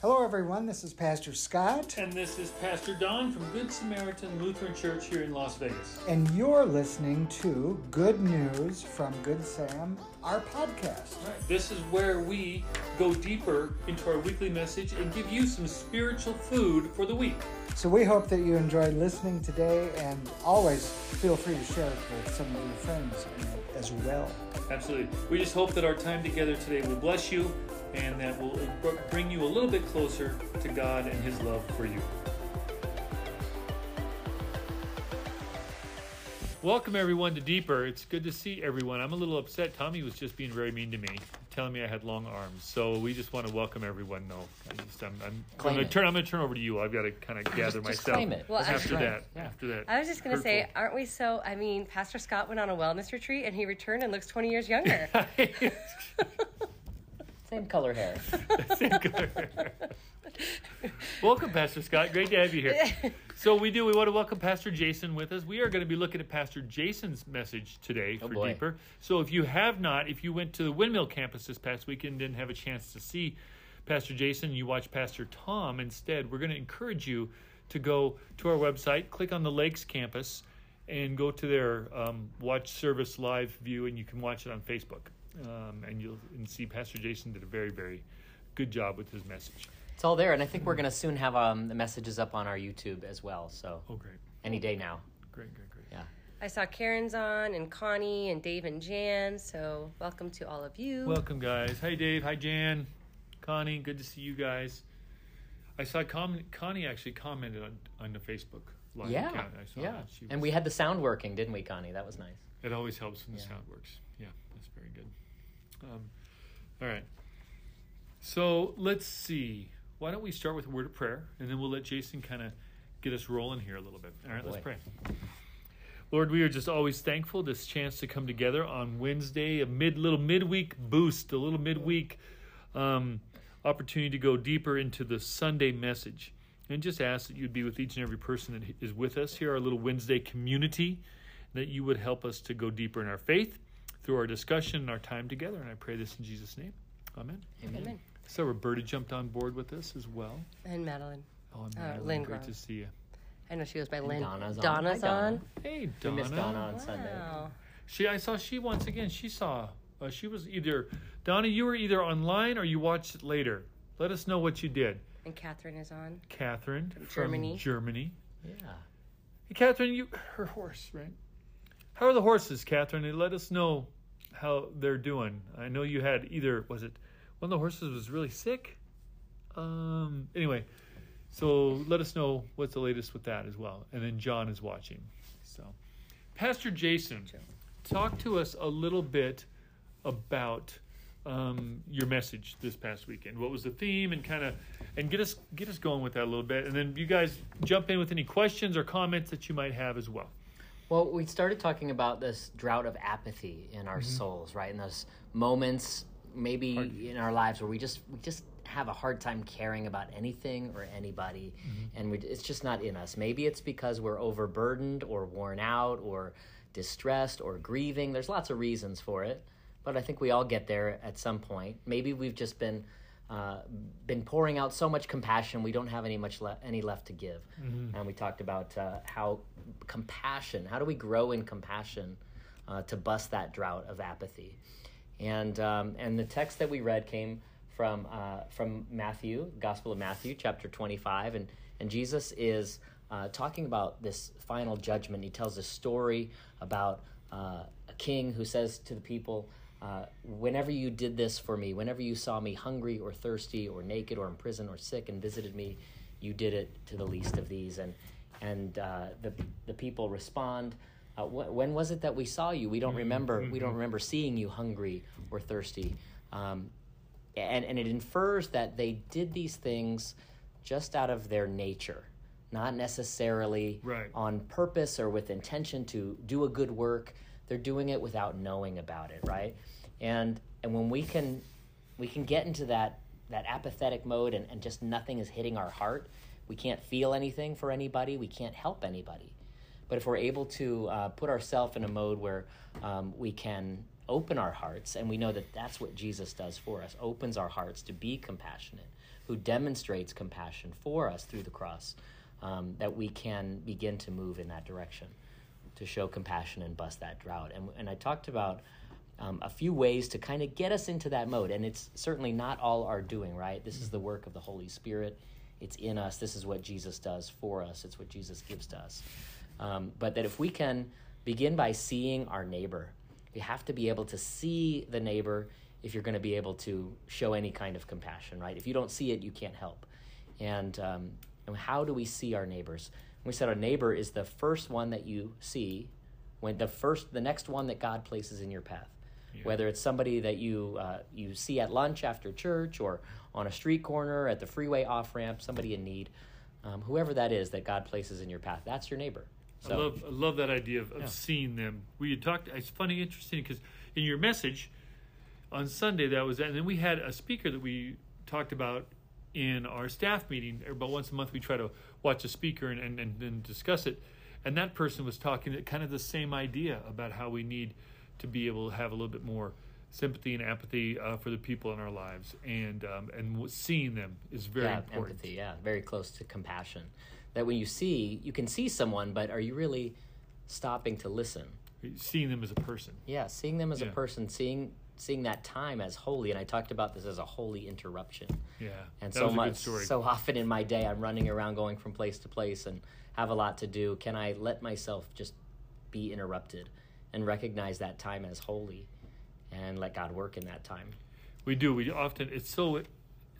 Hello, everyone. This is Pastor Scott, And this is Pastor Don from Good Samaritan Lutheran Church here in Las Vegas. and you're listening to Good News from Good Sam, our podcast. This is where we go deeper into our weekly message and give you some spiritual food for the week. So we hope that you enjoyed listening today, and always feel free to share it with some of your friends as well. Absolutely. We just hope that our time together today will bless you and that will bring you a little bit closer to God and His love for you. Welcome everyone to Deeper. It's good to see everyone. I'm a little upset. Tommy was just being very mean to me, telling me I had long arms. So we just want to welcome everyone. though. I just, I'm, I'm, I'm going to turn. I'm going to turn over to you. I've got to kind of gather just myself. claim it. Well, after Right. that. Yeah. After that. I was just going to say, aren't we so? I mean, Pastor Scott went on a wellness retreat and he returned and looks 20 years younger. Same color hair. welcome, Pastor Scott. Great to have you here. So we do. We want to welcome Pastor Jason with us. We are going to be looking at Pastor Jason's message today Oh, for boy. deeper. So if you have not, if you went to the Windmill campus this past weekend and didn't have a chance to see Pastor Jason, you watch Pastor Tom instead. We're going to encourage you to go to our website, click on the Lakes campus, and go to their um, watch service live view, and you can watch it on Facebook. Um, and you'll and see Pastor Jason did a very very good job with his message. It's all there, and I think we're going to soon have um, the messages up on our YouTube as well. So Oh, great, any day now. great, great, great. Yeah. I saw Karen's on and Connie and Dave and Jan. So welcome to all of you. Welcome, guys. Hi, Dave. Hi, Jan. Connie, good to see you guys. I saw com- Connie actually commented on, on the Facebook live Yeah. account. I saw Yeah. that. She And was- we had the sound working, didn't we, Connie? That was nice. It always helps when the Yeah. sound works. Yeah, that's very good. Um, all right. So let's see. Why don't we start with a word of prayer, and then we'll let Jason kind of get us rolling here a little bit. All right, let's pray. Lord, we are just always thankful this chance to come together on Wednesday, a mid little midweek boost, a little midweek um, opportunity to go deeper into the Sunday message, and just ask that you'd be with each and every person that is with us here, our little Wednesday community, that you would help us to go deeper in our faith through our discussion and our time together. And I pray this in Jesus' name, Amen. Amen. Amen. So Roberta jumped on board with us as well. And Madeline. Oh, and Uh, Madeline, Lynn great Grove. to see you. I know she goes by Lynn. Donna's on. Donna's Hi, Donna. on. Hey, We Donna. missed Donna on Sunday. She, I saw she once again. She saw. Uh, she was either Donna. You were either online or you watched it later. Let us know what you did. And Catherine is on. Catherine from Germany. Germany. Yeah. Hey, Catherine, you her horse, right? How are the horses, Catherine? And let us know how they're doing. I know you had either was it one of the horses was really sick. Um. Anyway, so let us know what's the latest with that as well. And then John is watching. So, Pastor Jason, talk to us a little bit about um, your message this past weekend. What was the theme, and kind of, and get us get us going with that a little bit. And then you guys jump in with any questions or comments that you might have as well. Well, we started talking about this drought of apathy in our mm-hmm. souls, right? In those moments, maybe in our lives where we just we just have a hard time caring about anything or anybody, mm-hmm. and we, it's just not in us. Maybe it's because we're overburdened or worn out or distressed or grieving. There's lots of reasons for it, but I think we all get there at some point. Maybe we've just been uh, been pouring out so much compassion we don't have any much le- any left to give. And we talked about uh, how compassion how do we grow in compassion uh, to bust that drought of apathy? And um, and the text that we read came from uh, from Matthew Gospel of Matthew chapter 25 and and Jesus is uh, talking about this final judgment. He tells a story about uh, a king who says to the people uh, whenever you did this for me, whenever you saw me hungry or thirsty or naked or in prison or sick and visited me, you did it to the least of these. And and uh, the the people respond. Uh, wh- when was it that we saw you? We don't remember. We don't remember seeing you hungry or thirsty. Um, and and it infers that they did these things just out of their nature, not necessarily Right. on purpose or with intention to do a good work. They're doing it without knowing about it, right? And and when we can we can get into that that apathetic mode and, and just nothing is hitting our heart, we can't feel anything for anybody, we can't help anybody. But if we're able to uh, put ourselves in a mode where um, we can open our hearts, and we know that that's what Jesus does for us, opens our hearts to be compassionate, who demonstrates compassion for us through the cross, um, that we can begin to move in that direction to show compassion and bust that drought. And, and I talked about um, a few ways to kind of get us into that mode. And it's certainly not all our doing, right? This is the work of the Holy Spirit. It's in us. This is what Jesus does for us, it's what Jesus gives to us. Um, but that if we can begin by seeing our neighbor, you have to be able to see the neighbor if you're going to be able to show any kind of compassion, right? If you don't see it, you can't help. And, um, and how do we see our neighbors? We said our neighbor is the first one that you see when the first, the next one that God places in your path. Yeah. Whether it's somebody that you uh, you see at lunch after church, or on a street corner, at the freeway off ramp, somebody in need, um, whoever that is that God places in your path, that's your neighbor. So, I love I love that idea of, of yeah. seeing them. We had talked. It's funny, interesting because in your message on Sunday that was, and then we had a speaker that we talked about in our staff meeting. About once a month, we try to watch a speaker and, and, and, and discuss it. And that person was talking kind of the same idea about how we need to be able to have a little bit more sympathy and empathy uh, for the people in our lives, and um, and seeing them is very yeah, important. Empathy, yeah, very close to compassion. That when you see, you can see someone, but are you really stopping to listen? Seeing them as a person. Yeah, seeing them as yeah. a person, seeing seeing that time as holy and i talked about this as a holy interruption yeah and so much so often in my day i'm running around going from place to place and have a lot to do can i let myself just be interrupted and recognize that time as holy and let god work in that time we do we often it's so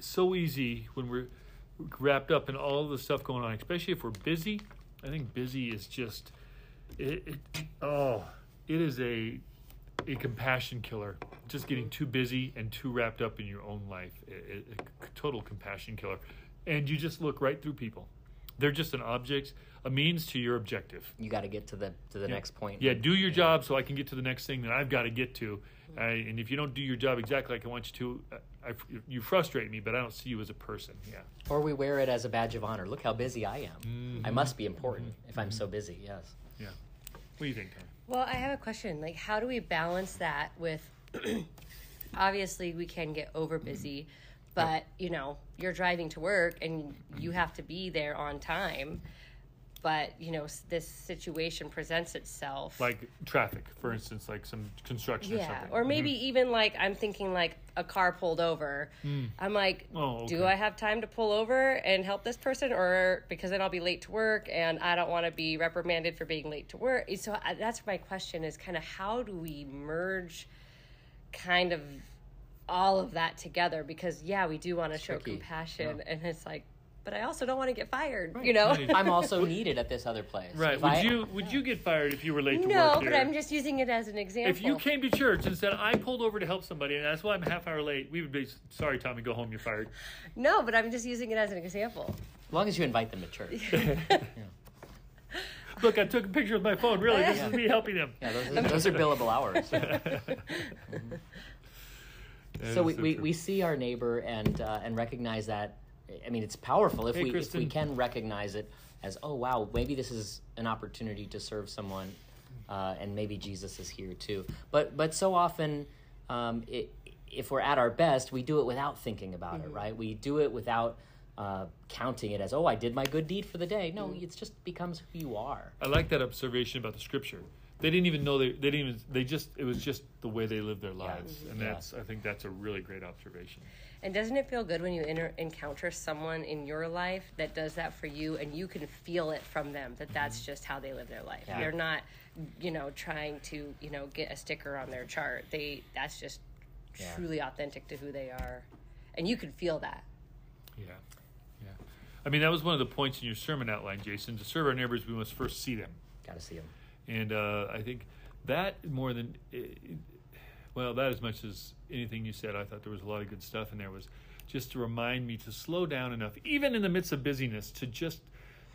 so easy when we're wrapped up in all the stuff going on especially if we're busy i think busy is just it, it oh it is a a compassion killer. Just getting too busy and too wrapped up in your own life. A, a, a total compassion killer. And you just look right through people. They're just an object, a means to your objective. You got to get to the to the yeah. next point. Yeah, do your yeah. job so I can get to the next thing that I've got to get to. I, and if you don't do your job exactly like I want you to, I, you frustrate me. But I don't see you as a person. Yeah. Or we wear it as a badge of honor. Look how busy I am. Mm-hmm. I must be important mm-hmm. if I'm so busy. Yes. Yeah. What do you think, Tom? Well, I have a question. Like, how do we balance that with? obviously, we can get over busy, but you know, you're driving to work and you have to be there on time but you know this situation presents itself like traffic for instance like some construction yeah or, or maybe mm-hmm. even like i'm thinking like a car pulled over mm. i'm like oh, okay. do i have time to pull over and help this person or because then i'll be late to work and i don't want to be reprimanded for being late to work so I, that's my question is kind of how do we merge kind of all of that together because yeah we do want to show tricky. compassion yeah. and it's like but I also don't want to get fired. Right. You know, I'm also needed at this other place. Right? If would I, you would you get fired if you were late to no, work? No, but I'm just using it as an example. If you came to church and said I pulled over to help somebody and that's why I'm a half hour late, we would be sorry, Tommy, go home. You're fired. No, but I'm just using it as an example. As long as you invite them to church. yeah. Look, I took a picture with my phone. Really, this yeah. is me helping them. Yeah, those, are, those are billable hours. so we, we, we see our neighbor and uh, and recognize that I mean, it's powerful if hey, we Kristen. if we can recognize it as oh wow maybe this is an opportunity to serve someone, uh, and maybe Jesus is here too. But but so often, um, it, if we're at our best, we do it without thinking about mm-hmm. it, right? We do it without. Uh, counting it as oh I did my good deed for the day. No, mm-hmm. it just becomes who you are. I like that observation about the scripture they didn't even know they they didn't even they just it was just the way they lived their lives. Yeah. and that's yeah. i think that's a really great observation. And doesn't it feel good when you encounter someone in your life that does that for you and you can feel it from them that that's mm-hmm. just how they live their life? Yeah. they're not you know trying to you know get a sticker on their chart. They that's just truly authentic to who they are. And you can feel that. Yeah. Yeah. I mean that was one of the points in your sermon outline jason. To serve our neighbors we must first see them. Gotta see them and uh, I think that more than well, that as much as anything you said, I thought there was a lot of good stuff in there. Was just to remind me to slow down enough, even in the midst of busyness, to just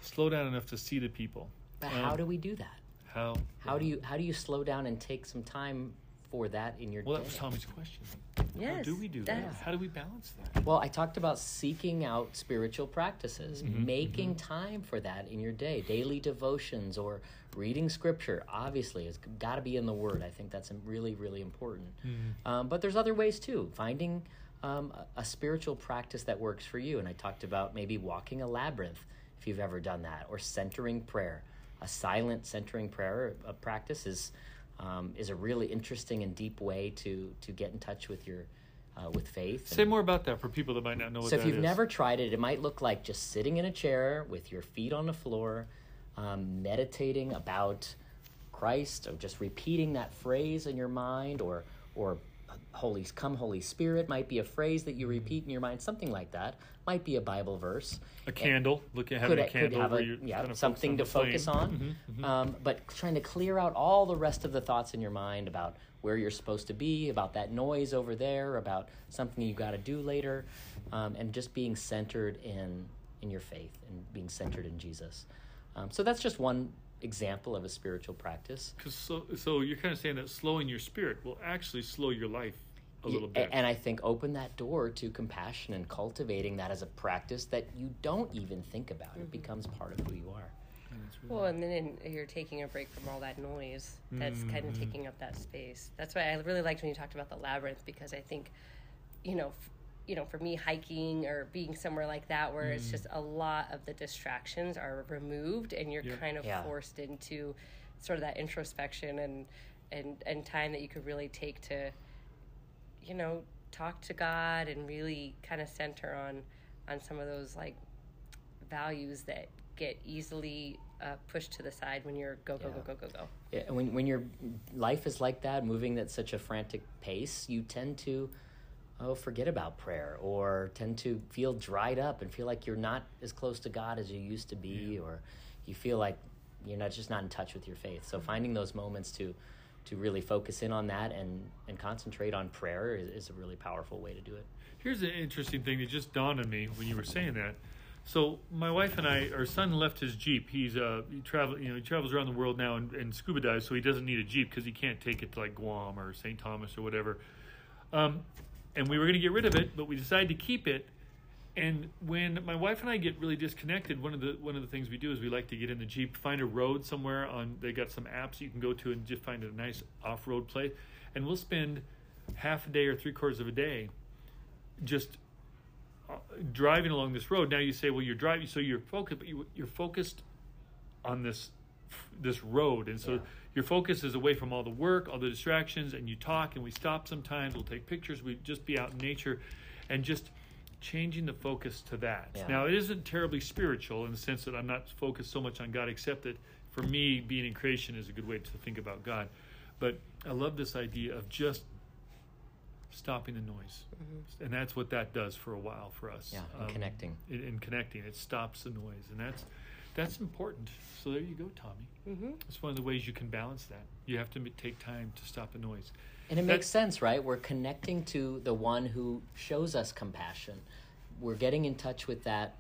slow down enough to see the people. But um, how do we do that? How? How do you how do you slow down and take some time for that in your well, day? that was Tommy's question. Yes, How do we do that? How do we balance that? Well, I talked about seeking out spiritual practices, mm-hmm, making mm-hmm. time for that in your day, daily devotions or reading scripture. Obviously, it's got to be in the Word. I think that's really, really important. Mm-hmm. Um, but there's other ways too. Finding um, a, a spiritual practice that works for you. And I talked about maybe walking a labyrinth if you've ever done that, or centering prayer. A silent centering prayer a practice is um, is a really interesting and deep way to to get in touch with your uh, with faith. Say more about that for people that might not know what so if you've is. never tried it, it might look like just sitting in a chair with your feet on the floor, um, meditating about Christ, or just repeating that phrase in your mind, or or Holy Come Holy Spirit might be a phrase that you repeat in your mind, something like that. Might be a Bible verse. a candle, looking having Could, a candle have a, yeah, kind of something to focus on. on. Mhm, mhm. Um, but trying to clear out all the rest of the thoughts in your mind about where you're supposed to be, about that noise over there, about something you got to do later, um, and just being centered in in your faith and being centered in Jesus. Um, so that's just one example of a spiritual practice. 'Cause so, so you're kind of saying that slowing your spirit will actually slow your life a little A- bit. And I think open that door to compassion and cultivating that as a practice that you don't even think about. Mm-hmm. It becomes part of who you are. Well, and then you're taking a break from all that noise that's kind Mm-hmm. of taking up that space. That's why I really liked when you talked about the labyrinth because I think, you know, f- you know, for me, hiking or being somewhere like that where it's just a lot of the distractions are removed and you're Yep. kind of Yeah. forced into sort of that introspection and and and time that you could really take to, you know, talk to God and really kind of center on on some of those like values that get easily uh, pushed to the side when you're go go Yeah. go go go go. Yeah, when when your life is like that, moving at such a frantic pace, you tend to oh forget about prayer or tend to feel dried up and feel like you're not as close to God as you used to be, or you feel like you're not just not in touch with your faith. So finding those moments to to really focus in on that and and concentrate on prayer is, is a really powerful way to do it. Here's an interesting thing that just dawned on me when you were saying that. So my wife and I, our son left his Jeep. He's uh he travel you know he travels around the world now and, and scuba dives, so he doesn't need a Jeep because he can't take it to like Guam or St. Thomas or whatever. Um, and we were going to get rid of it, but we decided to keep it. And when my wife and I get really disconnected, one of the one of the things we do is we like to get in the Jeep, find a road somewhere on. They got some apps you can go to and just find a nice off road place, and we'll spend half a day or three quarters of a day just uh, driving along this road. Now you say, well, you're driving, so you're focused, but you, you're focused on this this road, and so Yeah. Your focus is away from all the work, all the distractions, and you talk, and we stop sometimes. We'll take pictures. We just be out in nature, and just changing the focus to that. Yeah. Now it isn't terribly spiritual in the sense that I'm not focused so much on God, except that for me, being in creation is a good way to think about God. But I love this idea of just stopping the noise, mm-hmm. and that's what that does for a while for us. Yeah, and um, connecting. In, in connecting, it stops the noise, and that's that's important. So there you go, Tommy. Mm-hmm. It's one of the ways you can balance that. You have to take time to stop the noise. And it That- makes sense, right? We're connecting to the one who shows us compassion. We're getting in touch with that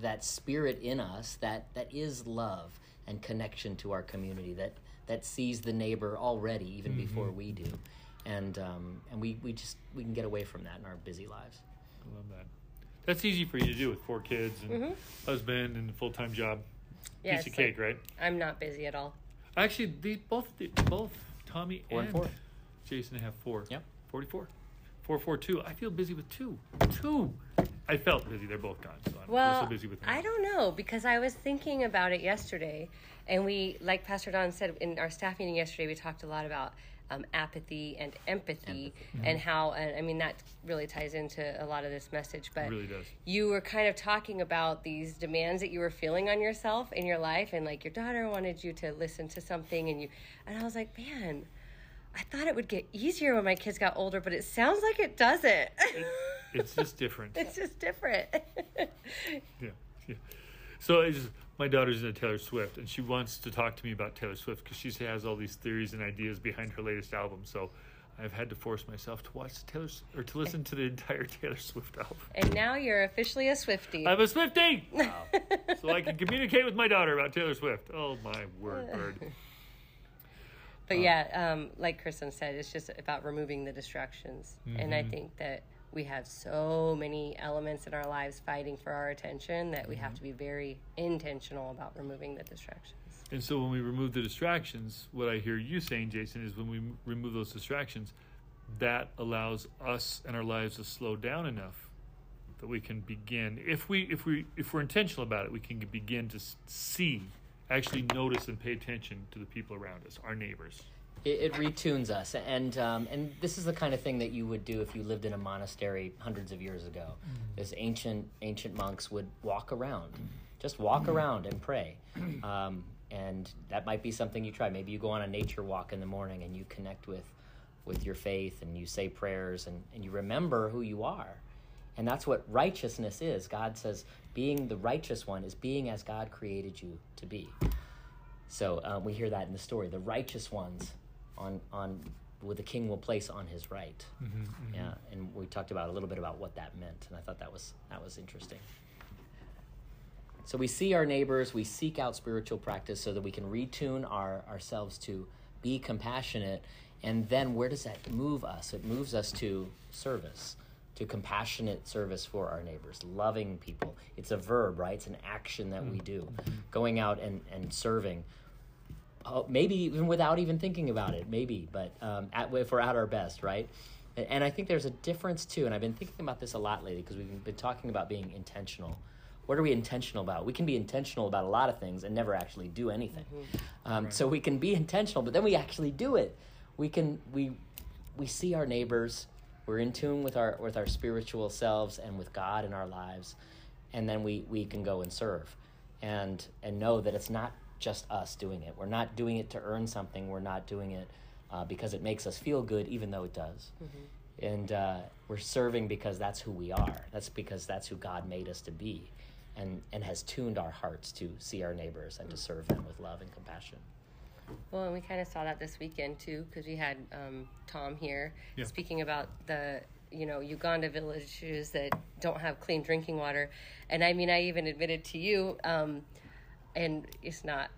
that spirit in us that that is love and connection to our community that that sees the neighbor already even before we do. And um, and we, we just we can get away from that in our busy lives. I love that. That's easy for you to do with four kids and mm-hmm. husband and a full time job. Yeah, Piece of cake, like- right? I'm not busy at all. Actually, they both they, both Tommy Four and and four. Jason have four. Yep. Forty-four. Four, four, two. I feel busy with two. Two. I felt busy. They're both gone, so I'm Well, so busy with them. I don't know because I was thinking about it yesterday, and we, like Pastor Don said in our staff meeting yesterday, we talked a lot about um, apathy and empathy, and how, and I mean that really ties into a lot of this message. But It really does. you were kind of talking about these demands that you were feeling on yourself in your life, and like your daughter wanted you to listen to something, and you, and I was like, man. I thought it would get easier when my kids got older, but it sounds like it doesn't. It's just different. it's just different. Yeah, yeah. So it's just, my daughter's into Taylor Swift, and she wants to talk to me about Taylor Swift because she has all these theories and ideas behind her latest album. So I've had to force myself to watch the Taylor or to listen to the entire Taylor Swift album. and now you're officially a Swiftie. I'm a Swiftie, so I can communicate with my daughter about Taylor Swift. Oh my word, bird! But yeah, um, like Kristen said, it's just about removing the distractions. And I think that we have so many elements in our lives fighting for our attention that we have to be very intentional about removing the distractions. And so when we remove the distractions, what I hear you saying, Jason, is when we remove those distractions, that allows us and our lives to slow down enough that we can begin if we if we if we're intentional about it we can begin to see actually notice and pay attention to the people around us our neighbors it, it retunes us and um, and this is the kind of thing that you would do if you lived in a monastery hundreds of years ago mm. this ancient ancient monks would walk around just walk mm. around and pray um, and that might be something you try maybe you go on a nature walk in the morning and you connect with with your faith and you say prayers and, and you remember who you are and that's what righteousness is. God says being the righteous one is being as God created you to be. So um, we hear that in the story. The righteous ones on on what the king will place on his right. Mm-hmm, mm-hmm. Yeah, and we talked about a little bit about what that meant, and I thought that was that was interesting. So we see our neighbors, we seek out spiritual practice so that we can retune our ourselves to be compassionate, and then where does that move us? It moves us to service to compassionate service for our neighbors, loving people. It's a verb, right? It's an action that we do. Mm-hmm. Going out and, and serving. Oh, maybe even without even thinking about it, maybe, but um, at, if we're at our best, right? And, and I think there's a difference too, and I've been thinking about this a lot lately because we've been talking about being intentional. What are we intentional about? We can be intentional about a lot of things and never actually do anything. Mm-hmm. Um, right. So we can be intentional, but then we actually do it. We can we we see our neighbors we're in tune with our with our spiritual selves and with God in our lives, and then we we can go and serve, and and know that it's not just us doing it. We're not doing it to earn something. We're not doing it uh, because it makes us feel good, even though it does. Mm-hmm. And uh, we're serving because that's who we are. That's because that's who God made us to be, and and has tuned our hearts to see our neighbors and to serve them with love and compassion. Well, and we kind of saw that this weekend too, because we had um, Tom here yeah. speaking about the you know Uganda villages that don't have clean drinking water, and I mean I even admitted to you, um, and it's not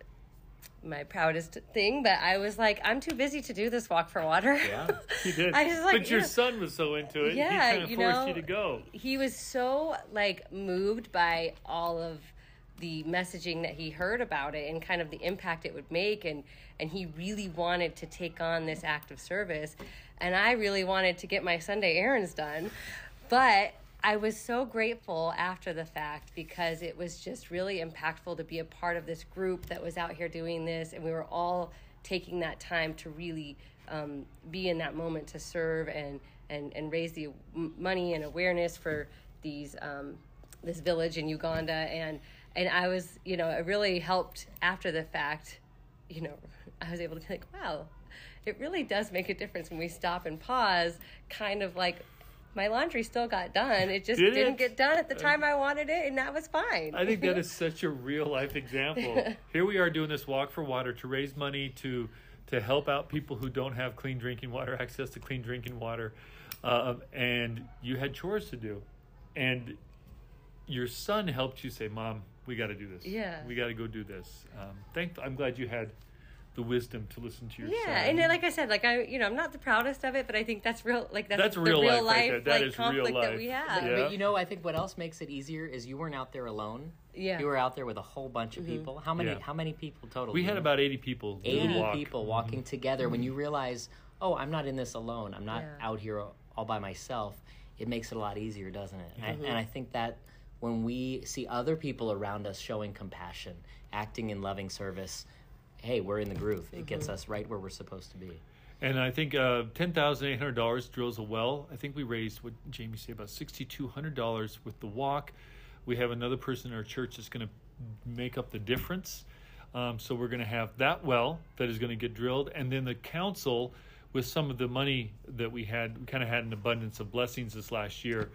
my proudest thing, but I was like, I'm too busy to do this walk for water. Yeah, he did. I was like, but your know, son was so into it. Yeah, he kind of you forced know, you to go. He was so like moved by all of the messaging that he heard about it and kind of the impact it would make and and he really wanted to take on this act of service and I really wanted to get my Sunday errands done but I was so grateful after the fact because it was just really impactful to be a part of this group that was out here doing this and we were all taking that time to really um, be in that moment to serve and and and raise the money and awareness for these um, this village in Uganda and and I was, you know, it really helped after the fact. You know, I was able to be like, wow, it really does make a difference when we stop and pause. Kind of like my laundry still got done. It just Did not get done at the time I wanted it, and that was fine. I think that is such a real life example. Here we are doing this walk for water to raise money to to help out people who don't have clean drinking water, access to clean drinking water, uh, and you had chores to do, and your son helped you say, "Mom, we got to do this. Yeah, we got to go do this." Um, thank. I'm glad you had the wisdom to listen to your yeah son. and like i said like i you know i'm not the proudest of it but i think that's real like that's, that's real, real life, life that like conflict life. that we have yeah. but you know i think what else makes it easier is you weren't out there alone yeah you were out there with a whole bunch of mm-hmm. people how many yeah. how many people total we had about 80 people 80 walk. people walking mm-hmm. together when you realize oh i'm not in this alone i'm not out here all by myself it makes it a lot easier doesn't it mm-hmm. and, I, and i think that when we see other people around us showing compassion, acting in loving service, hey, we're in the groove. It mm-hmm. gets us right where we're supposed to be. And I think uh, ten thousand eight hundred dollars drills a well. I think we raised what Jamie said about sixty two hundred dollars with the walk. We have another person in our church that's going to make up the difference. Um, so we're going to have that well that is going to get drilled, and then the council, with some of the money that we had, we kind of had an abundance of blessings this last year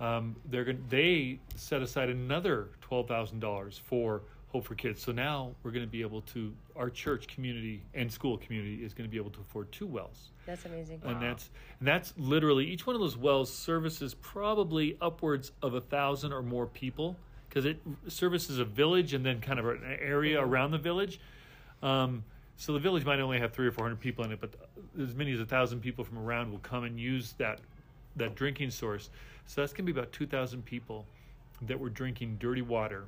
um, they're going they set aside another twelve thousand dollars for Hope for Kids. So now we're going to be able to our church community and school community is going to be able to afford two wells. That's amazing. And wow. that's and that's literally each one of those wells services probably upwards of a thousand or more people because it services a village and then kind of an area around the village. Um, so the village might only have three or four hundred people in it, but as many as a thousand people from around will come and use that that drinking source. So that's going to be about 2,000 people that were drinking dirty water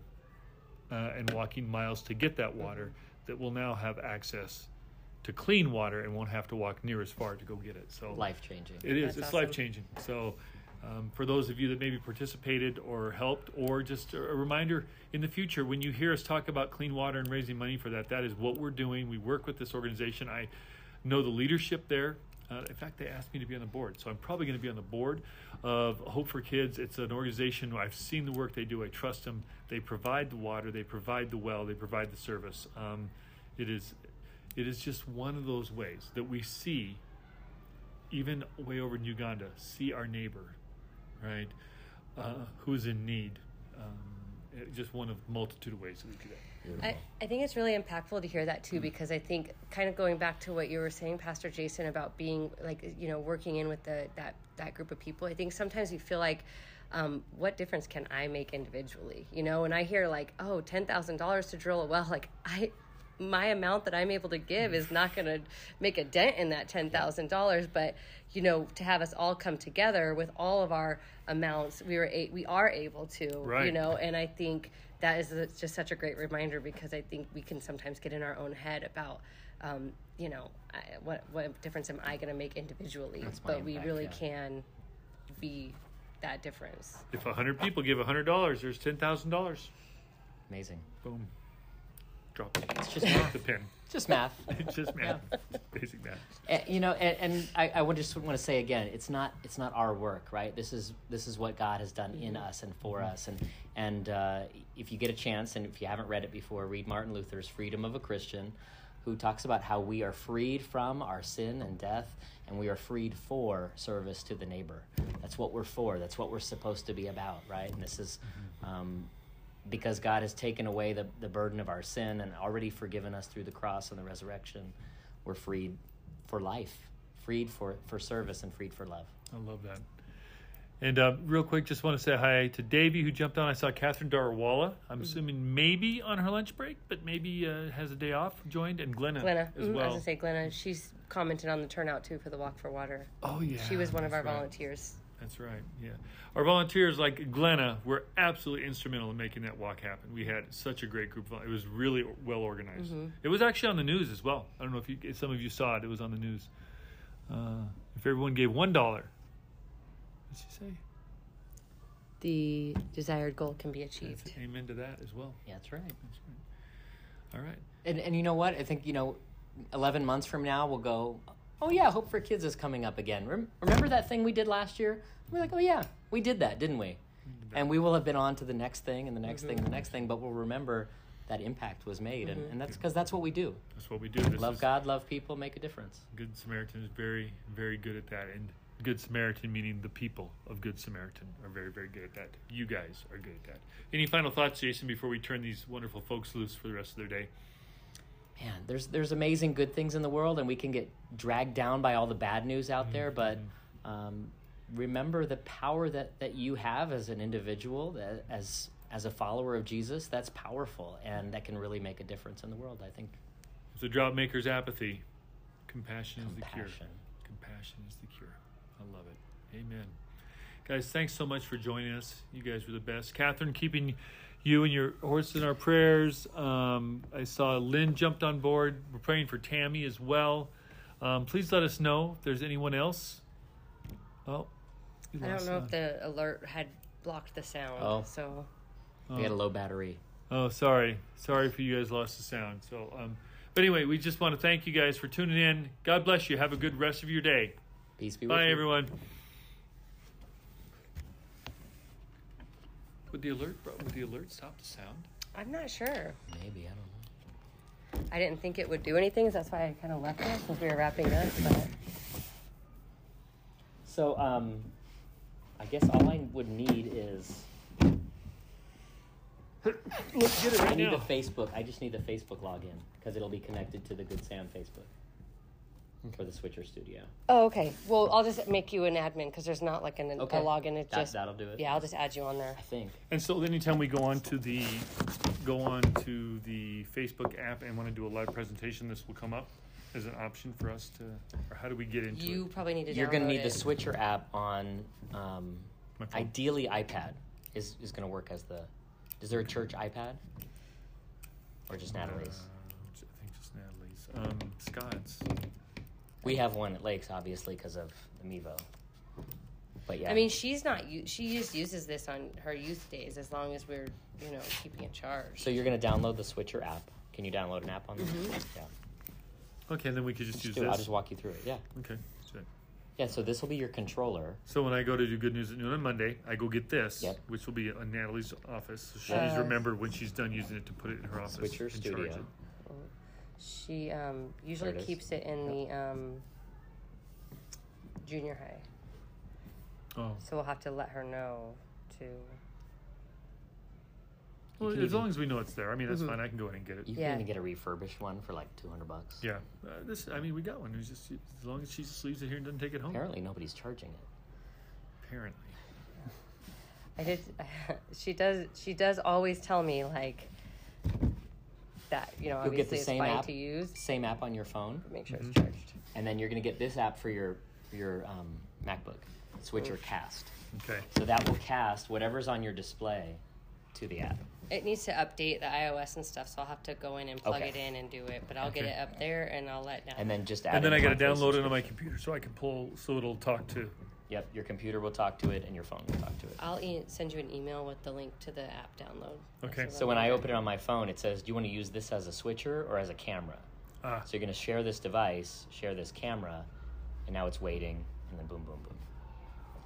uh, and walking miles to get that water that will now have access to clean water and won't have to walk near as far to go get it. So life changing. It is. That's it's awesome. life changing. So. Um, for those of you that maybe participated or helped, or just a a reminder in the future, when you hear us talk about clean water and raising money for that, that is what we're doing. We work with this organization. I know the leadership there. Uh, in fact, they asked me to be on the board, so I'm probably going to be on the board of Hope for Kids. It's an organization. I've seen the work they do. I trust them. They provide the water. They provide the well. They provide the service. Um, it is, it is just one of those ways that we see, even way over in Uganda, see our neighbor, right, uh, who's in need. Um, just one of multitude of ways that we do that. I, I think it's really impactful to hear that too because I think kind of going back to what you were saying, Pastor Jason, about being like you know working in with the that that group of people. I think sometimes you feel like, um, what difference can I make individually? You know, and I hear like, oh, ten thousand dollars to drill a well, like I. My amount that I'm able to give is not going to make a dent in that ten thousand dollars, but you know, to have us all come together with all of our amounts, we were a- we are able to, you know, and I think that is a- just such a great reminder because I think we can sometimes get in our own head about, um, you know, I, what what difference am I going to make individually? That's my But we really yeah. can be that difference. If a hundred people give a hundred dollars, there's ten thousand dollars. Amazing. Boom. Drop it. It's just math. the pen. Just math. It's just math. Basic math. And, you know, and, and I, I would just want to say again, it's not it's not our work, right? This is this is what God has done in us and for us. And and uh, if you get a chance, and if you haven't read it before, read Martin Luther's "Freedom of a Christian," who talks about how we are freed from our sin and death, and we are freed for service to the neighbor. That's what we're for. That's what we're supposed to be about, right? And this is. Um, because God has taken away the, the burden of our sin and already forgiven us through the cross and the resurrection, we're freed for life, freed for, for service, and freed for love. I love that. And uh, real quick, just want to say hi to Davey who jumped on. I saw Catherine Darawalla. I'm Mm-hmm. assuming maybe on her lunch break, but maybe uh, has a day off. Joined and Glenna, Glenna, as mhm, I was going to say Glenna. She's commented on the turnout too for the Walk for Water. oh yeah, she was one of our right. volunteers. That's right. Yeah, our volunteers like Glenna were absolutely instrumental in making that walk happen. We had such a great group. Of, it was really well organized. Mm-hmm. It was actually on the news as well. I don't know if, you, if some of you saw it. It was on the news. Uh, if everyone gave one dollar, what'd she say? The desired goal can be achieved. That's- amen to that as well. Yeah, that's right. That's right. All right. And, and you know what? I think, you know, 11 months from now, we'll go, oh, yeah, Hope for Kids is coming up again. Rem- remember that thing we did last year? We're like, oh, yeah, we did that, didn't we? Mm-hmm. And we will have been on to the next thing and the next thing and the mm-hmm. next thing, but we'll remember that impact was made. And, mm-hmm. and that's because that's what we do. That's what we do. This Love God, love people, make a difference. Good Samaritan is very, very good at that. And Good Samaritan, meaning the people of Good Samaritan, are very, very good at that. You guys are good at that. Any final thoughts, Jason, before we turn these wonderful folks loose for the rest of their day? Man, there's there's amazing good things in the world, and we can get dragged down by all the bad news out there. But um, remember the power that that you have as an individual, that, as as a follower of Jesus. That's powerful, and that can really make a difference in the world. I think. The drought maker's apathy, compassion, is the cure. Compassion. Compassion is the cure. I love it. Amen. Guys, thanks so much for joining us. You guys were the best. Catherine, keeping you and your horse in our prayers. Um, I saw Lynn jumped on board. We're praying for Tammy as well. Um, please let us know if there's anyone else. Oh, I don't know sound. if the alert had blocked the sound. Oh. So We had a low battery. Oh, sorry. Sorry for you guys lost the sound. So, um, but anyway, we just want to thank you guys for tuning in. God bless you. Have a good rest of your day. Peace be with you. Bye, you. everyone. Would the alert would the alert stop the sound? I'm not sure. Maybe I don't know. I didn't think it would do anything. So that's why I kind of left it since we were wrapping up. But So, um, I guess all I would need is Let's get it right I need now. the Facebook. I just need the Facebook login because it'll be connected to the Good Sam Facebook for the Switcher Studio. oh, okay. Well, I'll just make you an admin because there's not like an Okay. a login. It's That, just that'll do it. yeah. I'll just add you on there. I think. And so anytime we go on to the go on to the Facebook app and want to do a live presentation, this will come up as an option for us to. Or how do we get into You it? probably need to. You're going to download need the it. Switcher app on. Um, My phone. ideally, iPad is is going to work as the. Is there a church iPad? Or just Natalie's? Uh, I think just Natalie's. um, Scott's. We have one at Lakes, obviously, because of the Mevo. But yeah, I mean, she's not. u- She just uses this on her youth days as long as we're, you know, keeping it charged. so you're gonna download the Switcher app. Can you download an app on this? Mm-hmm. Yeah, Okay, then we could just Just use do it. this. I'll just walk you through it. Yeah, Okay, let's do it. yeah. So this will be your controller. So when I go to do Good News at noon on Monday, I go get this, Yep. which will be in Natalie's office. So she's Yes. remembered when she's done using it to put it in her office. Switcher and charge Studio. it. She um, usually There it is. keeps it in the um, junior high, Oh, so we'll have to let her know to. well, can as even- long as we know it's there. I mean, that's Mhm. fine. I can go in and get it. You Yeah. can even get a refurbished one for like 200 bucks. Yeah, uh, this. I mean, we got one. It's just as long as she just leaves it here and doesn't take it home. Apparently, nobody's charging it. Apparently. I did. She does. She does always tell me like that. You know, You'll get obviously the it's same fine app. to use. Same app on your phone, make sure Mhm. it's charged. and then you're gonna get this app for your for your um, MacBook, Switcher Cast. Okay. So that will cast whatever's on your display to the app. It needs to update the iOS and stuff, so I'll have to go in and plug Okay. it in and do it. But I'll get it up there and I'll let down. And then just add. And then in I got to download it on my computer so I can pull so it'll talk to. Yep, your computer will talk to it, and your phone will talk to it. I'll e- send you an email with the link to the app download. Okay. So when I open it on my phone, it says, "Do you want to use this as a switcher or as a camera?" Ah, So you're going to share this device, share this camera, and now it's waiting, and then boom, boom, boom.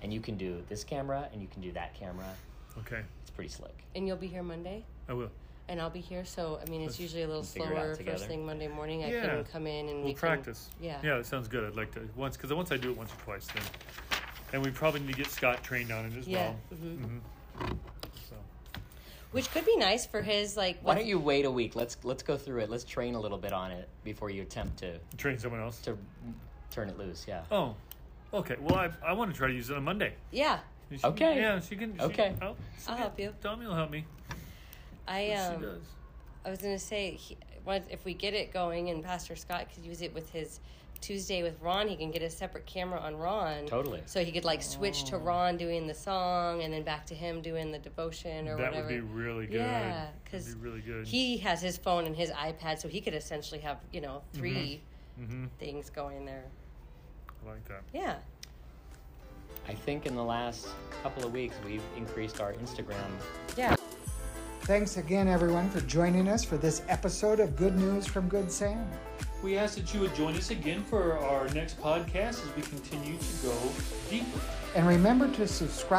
And you can do this camera, and you can do that camera. okay. It's pretty slick. and you'll be here Monday, I will. and I'll be here. So I mean, it's Let's usually a little figure it out slower together. first thing Monday morning. I Yeah. can come in and We'll we can- practice. yeah. Yeah, that sounds good. I'd like to once because once I do it once or twice, then, and we probably need to get Scott trained on it as Yeah. well. hmm So Which could be nice for his like. Why what- don't you wait a week? Let's let's go through it. Let's train a little bit on it before you attempt to train someone else. to turn it loose. Yeah. Oh, okay. Well, I I want to try to use it on Monday. Yeah, She- Okay. Yeah, she can. She, Okay. I'll, she I'll can- help you. Tommy will help me. I Yes, um. she does. I was gonna say, he, once if we get it going, and Pastor Scott could use it with his Tuesday with Ron, he can get a separate camera on Ron. Totally. So he could like switch to Ron doing the song, and then back to him doing the devotion or That whatever. That would be really good. Yeah, because be really good. he has his phone and his iPad, so he could essentially have you know 3 hmm things going there. I like that. Yeah. I think in the last couple of weeks we've increased our Instagram. Yeah. Thanks again, everyone, for joining us for this episode of Good News from Good Sam. We ask that you would join us again for our next podcast as we continue to go deeper. And remember to subscribe.